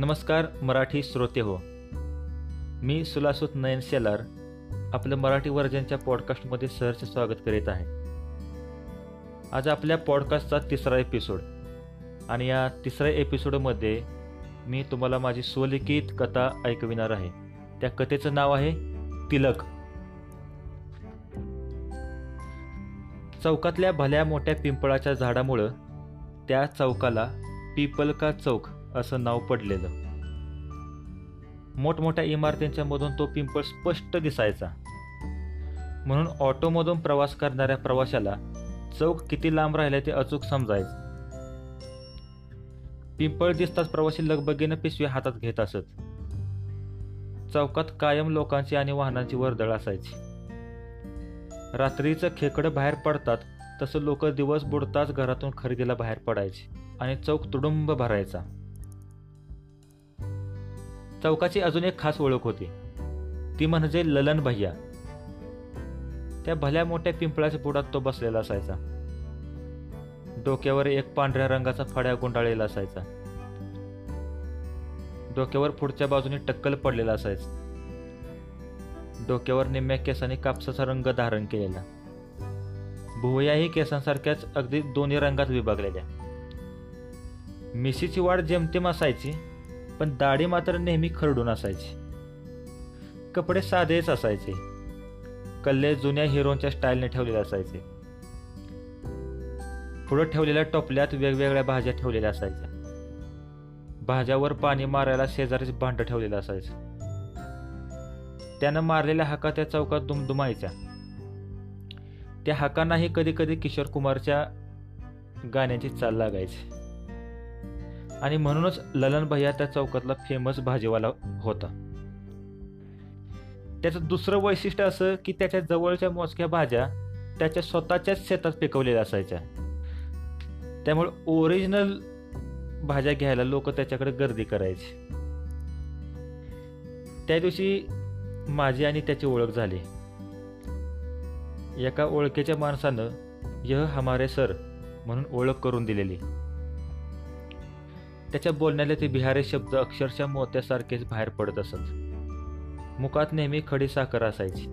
नमस्कार मराठी श्रोते हो. मी सुलासुत नयन शेलार आपलं मराठी वर्जनच्या पॉडकास्टमध्ये सहर्ष स्वागत करीत आहे. आज आपल्या पॉडकास्टचा तिसरा एपिसोड आणि या तिसऱ्या एपिसोडमध्ये मी तुम्हाला माझी स्वलिखित कथा ऐकविणार आहे. त्या कथेचं नाव आहे तिलक. चौकातल्या भल्या मोठ्या पिंपळाच्या झाडामुळं त्या चौकाला पिपलका चौक असं नाव पडलेलं. मोठमोठ्या इमारतींच्या मधून तो पिंपळ स्पष्ट दिसायचा. म्हणून ऑटोमधून प्रवास करणाऱ्या प्रवाशाला चौक किती लांब राहिले ते अचूक समजायचं. पिंपळ दिसताच प्रवासी लगबगीनं पिशवी हातात घेत असत. चौकात कायम लोकांची आणि वाहनांची वर्दळ असायची. रात्रीचं खेकडं बाहेर पडतात तसं लोक दिवस बुडताच घरातून खरेदीला बाहेर पडायचे आणि चौक तुडुंब भरायचा. चौकाची अजून एक खास ओळख होती. ती म्हणजे ललन भैया. त्या भल्या मोठ्या पिंपळाच्या बुडात तो बसलेला असायचा. डोक्यावर एक पांढऱ्या रंगाचा फड्या गुंडाळलेला असायचा. डोक्यावर पुढच्या बाजूने टक्कल पडलेला असायचा. डोक्यावर निम्म्या केसाने कापसाचा रंग धारण केलेला. भुवयाही केसांसारख्याच अगदी दोन्ही रंगात विभागलेल्या. मिशीची वाढ जेमतेम असायची पण दाढी मात्र नेहमी खरडून असायची. कपडे साधेच असायचे. कल्ले जुन्या हिरोनच्या स्टाईलने ठेवलेले असायचे. पुढं ठेवलेल्या टोपल्यात वेगवेगळ्या भाज्या ठेवलेल्या असायच्या. भाज्यावर पाणी मारायला शेजारीच भांड ठेवलेलं असायचं. त्यानं मारलेल्या हाका त्या चौकात दुमदुमायच्या. त्या हाकांनाही कधी कधी किशोर कुमारच्या गाण्याची चाल लागायची. आणि म्हणूनच ललन भैया त्या चौकातला फेमस भाजीवाला होता. त्याचं दुसरं वैशिष्ट्य असं की त्याच्या जवळच्या मोजक्या भाज्या त्याच्या स्वतःच्याच शेतात पिकवलेल्या असायच्या. त्यामुळे ओरिजिनल भाज्या घ्यायला लोक त्याच्याकडे गर्दी करायची. त्या दिवशी माझी आणि त्याची ओळख झाली. एका ओळखीच्या माणसानं यह हमारे सर म्हणून ओळख करून दिलेली. त्याच्या बोलण्याला ते बिहारी शब्द अक्षरशः मोत्यासारखेच बाहेर पडत असत. मुखात नेहमी खडी साखर असायची.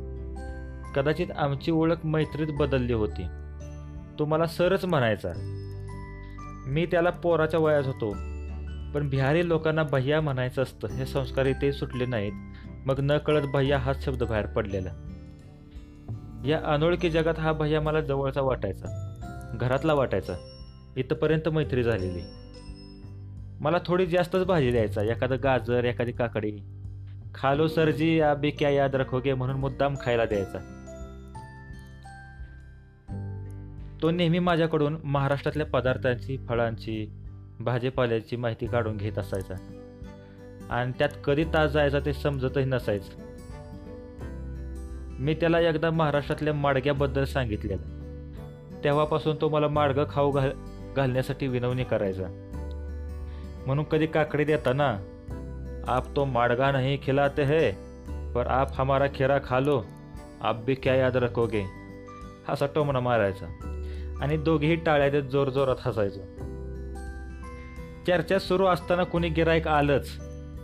कदाचित आमची ओळख मैत्रीत बदलली होती. तो मला सरच म्हणायचा. मी त्याला पोराच्या वयात होतो. पण बिहारी लोकांना भैया म्हणायचं असतं हे संस्कार इथे सुटले नाहीत. मग न कळत भैया हाच शब्द बाहेर पडलेला. या अनोळखी जगात हा भैया मला जवळचा वाटायचा. घरातला वाटायचा. इथपर्यंत मैत्री झालेली. मला थोडी जास्तच भाजी द्यायचा. एखादं गाजर एखादी काकडी. खालो सरजी या बिक्या याद रखोगे म्हणून मुद्दाम खायला द्यायचा. तो नेहमी माझ्याकडून महाराष्ट्रातल्या पदार्थांची फळांची भाजीपाल्याची माहिती काढून घेत असायचा. आणि त्यात कधी तास जायचा ते समजतही नसायचं. मी त्याला एकदा महाराष्ट्रातल्या माडग्याबद्दल सांगितलेलं. तेव्हापासून तो मला माडगं खाऊ घाल घालण्यासाठी विनवणी करायचा. म्हणून कधी काकडी देता ना। आप तो माडगा नहीं खिलाते है पर आप हमारा खिरा खा लो। आप भी क्या याद रखोगे? असा टोमणा मारायचा। आणि दोघेही टाळ्या देत जोर जोरात हसायचो। चर्चा सुरू असताना कुणी गिरायक आलंच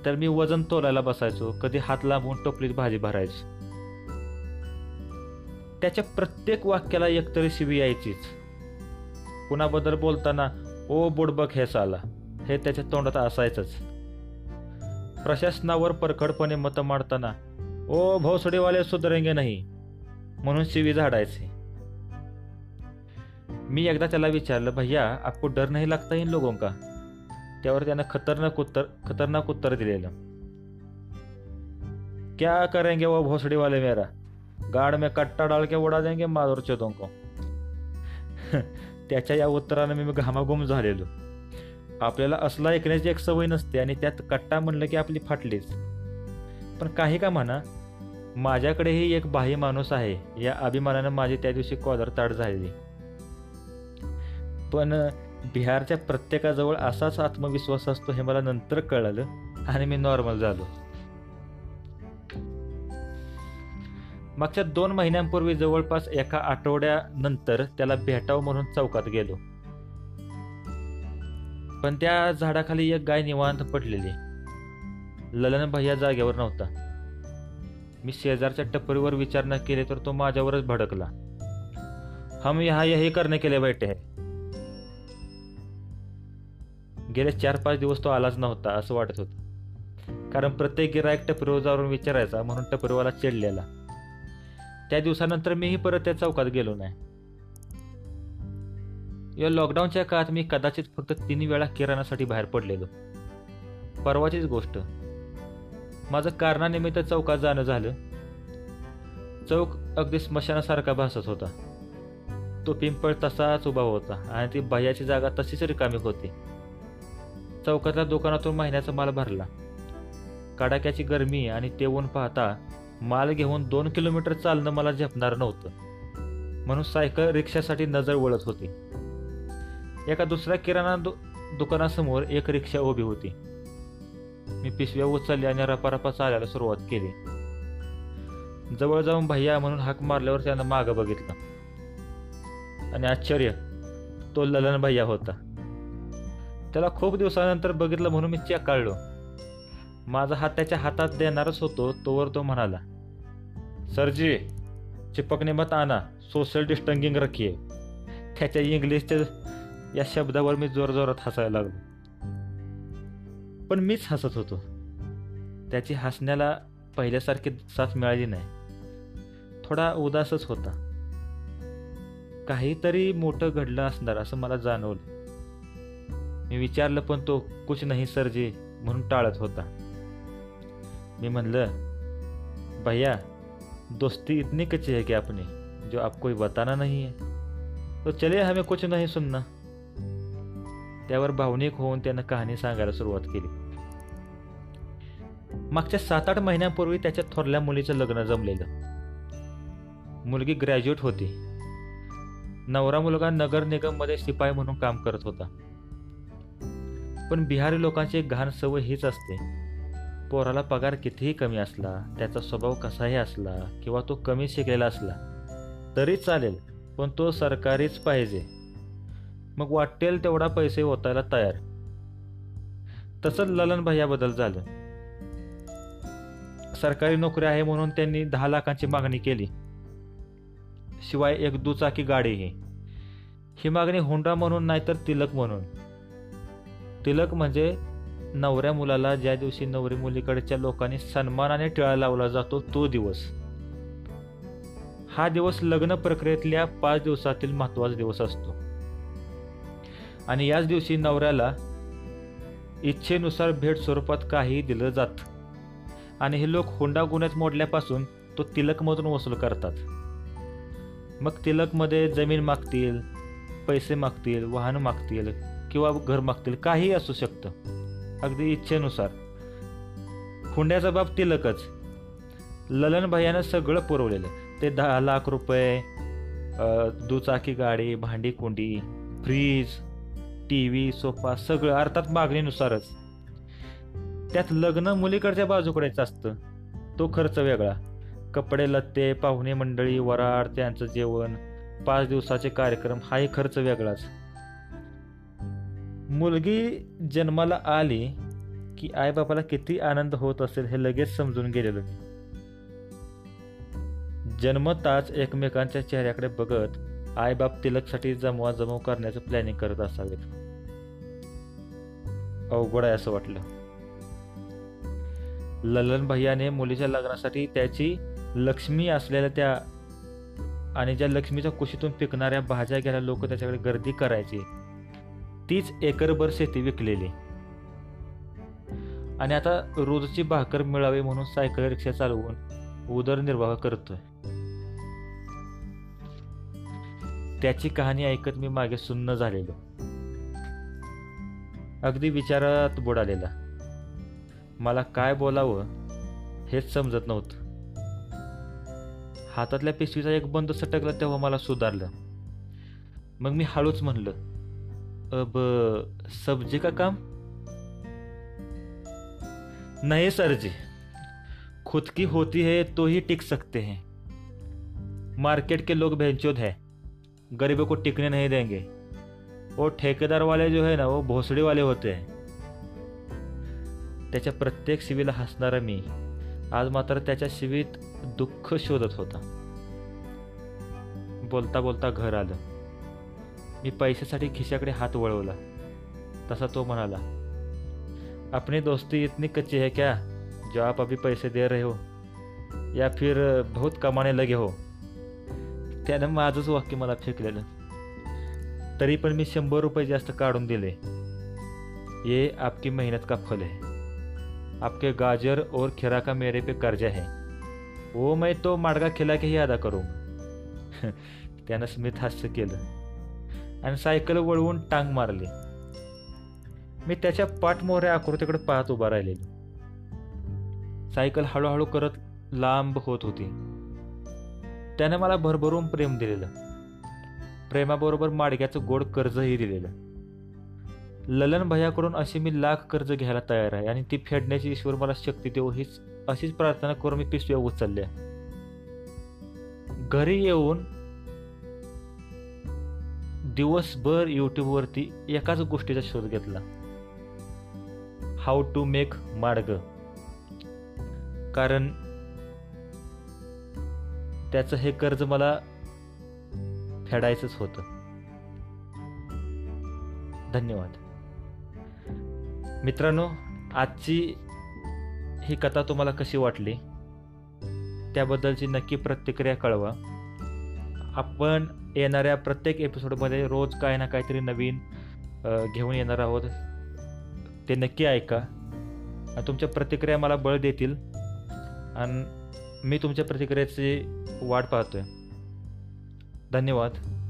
तर मी वजन तोलायला बसायचो कधी हात लांबून टोपलीत भाजी भरायची. त्याच्या प्रत्येक वाक्याला एकतरी शिवी यायचीच. कुणाबद्दल बोलताना ओ बुडबक हे साला. हे त्याच्या तोंडात असायचंच. प्रशासनावर परखडपणे मतं मांडताना ओ भोसडीवाले सुधरेंगे नाही म्हणून शिवी झाडायचे. मी एकदा त्याला विचारलं भैया आपको डर नाही लागता इन लोगों का? त्यावर त्यानं खतरनाक उत्तर खतरनाक उत्तर दिलेलं. क्या करेंगे वो भोसडी वाले मेरा? गाड में कट्टा डाल के उडा देंगे माधुर चोदों को. त्याच्या या उत्तरानं मी घामाघूम झालेलो. आपल्याला असला ऐकण्याची एक सवय नसते आणि त्यात कट्टा म्हणलं की आपली फाटलीच. पण काही का म्हणा माझ्याकडेही एक बाह्य माणूस आहे. या अभिमानानं माझी त्या दिवशी कॉलर ताट झालेली. पण बिहारच्या प्रत्येकाजवळ असाच आत्मविश्वास असतो हे मला नंतर कळलं आणि मी नॉर्मल झालो. मागच्या दोन महिन्यांपूर्वी जवळपास एका आठवड्यानंतर त्याला भेटाव म्हणून चौकात गेलो. पण त्या झाडाखाली एक गाय निवांत पडलेली. ललन भैया जागेवर नव्हता. मी शेजारच्या टपरीवर विचार न केले तर तो माझ्यावरच भडकला. हम यहाँ यही करणे केले बैठे आहे गेले चार पाच दिवस तो आलाच नव्हता असं वाटत होतं. कारण प्रत्येक गिरायक टपरीवर जाऊन विचारायचा म्हणून टपरीवाला चिडलेला. त्या दिवसानंतर मीही परत त्या चौकात गेलो नाही. या लॉकडाऊनच्या काळात मी कदाचित फक्त तीन वेळा किराणासाठी बाहेर पडलेलो. परवाचीच गोष्ट. माझं कारणानिमित्त चौकात जाणं झालं. चौक अगदी स्मशानासारखा भासत होता. तो पिंपळ तसाच उभा होता आणि ती बाह्याची जागा तशीच रिकामी होती. चौकातल्या दुकानातून महिन्याचा माल भरला. कडाक्याची गरमी आणि ते ऊन पाहता माल घेऊन दोन किलोमीटर चालणं मला झेपणार नव्हतं. म्हणून सायकल रिक्षासाठी नजर वळत होती. एका दुसऱ्या किराणा दु दुकानासमोर एक रिक्षा उभी होती. मी पिशव्या उचलली आणि रपारपा चालायला सुरुवात केली. जवळ जाऊन भैया म्हणून हाक मारल्यावर त्यानं मागं बघितलं. आणि आश्चर्य तो ललन भैया होता. त्याला खूप दिवसानंतर बघितलं म्हणून मी चेक काढलो माझा हात त्याच्या हातात देणारच होतो तोवर तो म्हणाला सरजी चिपकणे मत आणा सोशल डिस्टन्सिंग रखिये. त्याच्या इंग्लिशच्या या शब्दावर मी जोरजोरात हसायला लागलो. पण मीच हसत होतो. त्याची हसण्याला पहिल्यासारखी साथ मिळाली नाही. थोडा उदासच होता. काहीतरी मोठं घडलं असणार असं मला जाणवलं. मी विचारलं पण तो कुछ नाही सरजी म्हणून टाळत होता. मी म्हणलं भैया दोस्ती इतनी कच्ची है कि अपनी जो आपको बताना नहीं है? तो चलिए हमें कुछ नहीं सुनना. त्यावर भावनिक होऊन त्यानं कहाणी सांगायला सुरुवात केली. मागच्या सात आठ महिन्यांपूर्वी त्याच्या थोरल्या मुलीचं लग्न जमलेलं. मुलगी ग्रॅज्युएट होती. नवरा मुलगा नगर निगममध्ये शिपाई म्हणून काम करत होता. पण बिहारी लोकांची घाण सवय हीच असते. पोराला पगार कितीही कमी असला त्याचा स्वभाव कसाही असला किंवा तो कमी शिकलेला असला तरी चालेल पण तो सरकारीच पाहिजे. मग वाटेल तेवढा पैसे ओतायला तयार. तसंच ललन भैयाबद्दल झालं. सरकारी नोकरी आहे म्हणून त्यांनी दहा लाखांची मागणी केली. शिवाय एक दुचाकी गाडीही. ही मागणी हुंडा म्हणून नाही तर तिलक म्हणून. तिलक म्हणजे नवऱ्या मुलाला ज्या दिवशी नवरी मुलीकडच्या लोकांनी सन्मानाने टिळा लावला जातो तो दिवस. हा दिवस लग्न प्रक्रियेतल्या पाच दिवसातील महत्त्वाचा दिवस असतो. आणि याच दिवशी नवऱ्याला इच्छेनुसार भेट स्वरूपात काही दिलं जात. आणि हे लोक हुंडा गुन्ह्यात मोडल्यापासून तो तिलकमधून वसूल करतात. मग तिलकमध्ये जमीन मागतील पैसे मागतील वाहन मागतील किंवा घर मागतील काही असू शकतं. अगदी इच्छेनुसार. हुंड्याचा बाब तिलकच. ललन भैयानं सगळं पुरवलेलं. ते दहा लाख रुपये दुचाकी गाडी भांडी कुंडी फ्रीज टी व्ही सोफा सगळं अर्थात मागणीनुसारच. त्यात लग्न मुलीकडच्या बाजूकडेच असतं. तो खर्च वेगळा. कपडे लत्ते पाहुणे मंडळी वराड त्यांचं जेवण पाच दिवसाचे कार्यक्रम हाही खर्च वेगळाच. मुलगी जन्माला आली की आईबापाला किती आनंद होत असेल हे लगेच समजून गेलेलो मी जन्मताच एकमेकांच्या चेहऱ्याकडे बघत आईबाप तिलकसाठी जमवा जमव करण्याचं प्लॅनिंग करत असावेत. अवघड आहे असं वाटलं. ललन भैयाने मुलीच्या लग्नासाठी त्याची लक्ष्मी असलेल्या त्या आणि ज्या लक्ष्मीच्या कुशीतून पिकणाऱ्या भाज्या घ्यायला लोक त्याच्याकडे गर्दी करायची तीच एकरभर शेती विकलेली. आणि आता रोजची भाकर मिळावी म्हणून सायकल रिक्षा चालवून उदरनिर्वाह करतोय. त्याची कहाणी ऐकत मी मागे सुन्न झालेलो. अगदी विचारात बुडालेला मला काय बोलावं हेच समजत नव्हतं. हातातल्या पिशवीचा एक बंद सटकला तेव्हा मला सुधारलं. मग मी हळूच म्हणलं अब सब्जी का काम? नाही सर जी खुद की होती है तो ही टिक सकते हैं. मार्केट के लोग भेंचोद है. गरीबों को टिकने नहीं देंगे. वो ठेकेदार वाले जो है ना वो भोसड़ी वाले होते त्याच्या प्रत्येक शिवीला हसणारा मी आज मात्र त्याच्या शिवीत दुःख शोधत होता. बोलता बोलता घर आलं. मी पैशासाठी खिशाकडे हात वळवला. तसा तो म्हणाला अपनी दोस्ती इतनी कच्ची है क्या जो आप अभी पैसे दे रहे हो? या फिर बहुत कमाने लगे हो. त्यानं माझंच वाक्य मला फेकलेलं. तरी पण मी शंभर रुपये जास्त काढून दिले. ये आपकी मेहनत का फल है. आपके गाजर और खीरा का मेरे पे कर्जा है. वो मैं तो माडगा खिला के ही अदा करू. त्यानं स्मित हास्य केलं. आणि सायकल वळवून टांग मारली. मी त्याच्या पाठमोहऱ्या आकृतीकडे पाहत उभा राहिलेलो. सायकल हळूहळू करत लांब होत होती. त्याने मला भरभरून प्रेम दिलेलं. प्रेमाबरोबर माडग्याचं गोड कर्जही दिलेलं. ललन भैयाकडून अशी मी लाख कर्ज घ्यायला तयार आहे आणि ती फेडण्याची ईश्वर मला शक्ती देऊ हीच अशीच प्रार्थना करून मी पिशव्या उचलल्या. घरी येऊन दिवसभर यूट्यूबवरती एकाच गोष्टीचा शोध घेतला. हाऊ टू मेक माडग. कारण त्याचं हे कर्ज मला फेडायचंच होतं. धन्यवाद. मित्रांनो आजची ही कथा तुम्हाला कशी वाटली? त्याबद्दलची नक्की प्रतिक्रिया कळवा. आपण येणाऱ्या प्रत्येक एपिसोडमध्ये रोज काय ना काहीतरी नवीन घेऊन येणार आहोत. ते नक्की ऐका. तुमच्या प्रतिक्रिया मला बळ देतील. आणि मी तुमच्या प्रतिक्रियेची वाट पाहतोय. धन्यवाद.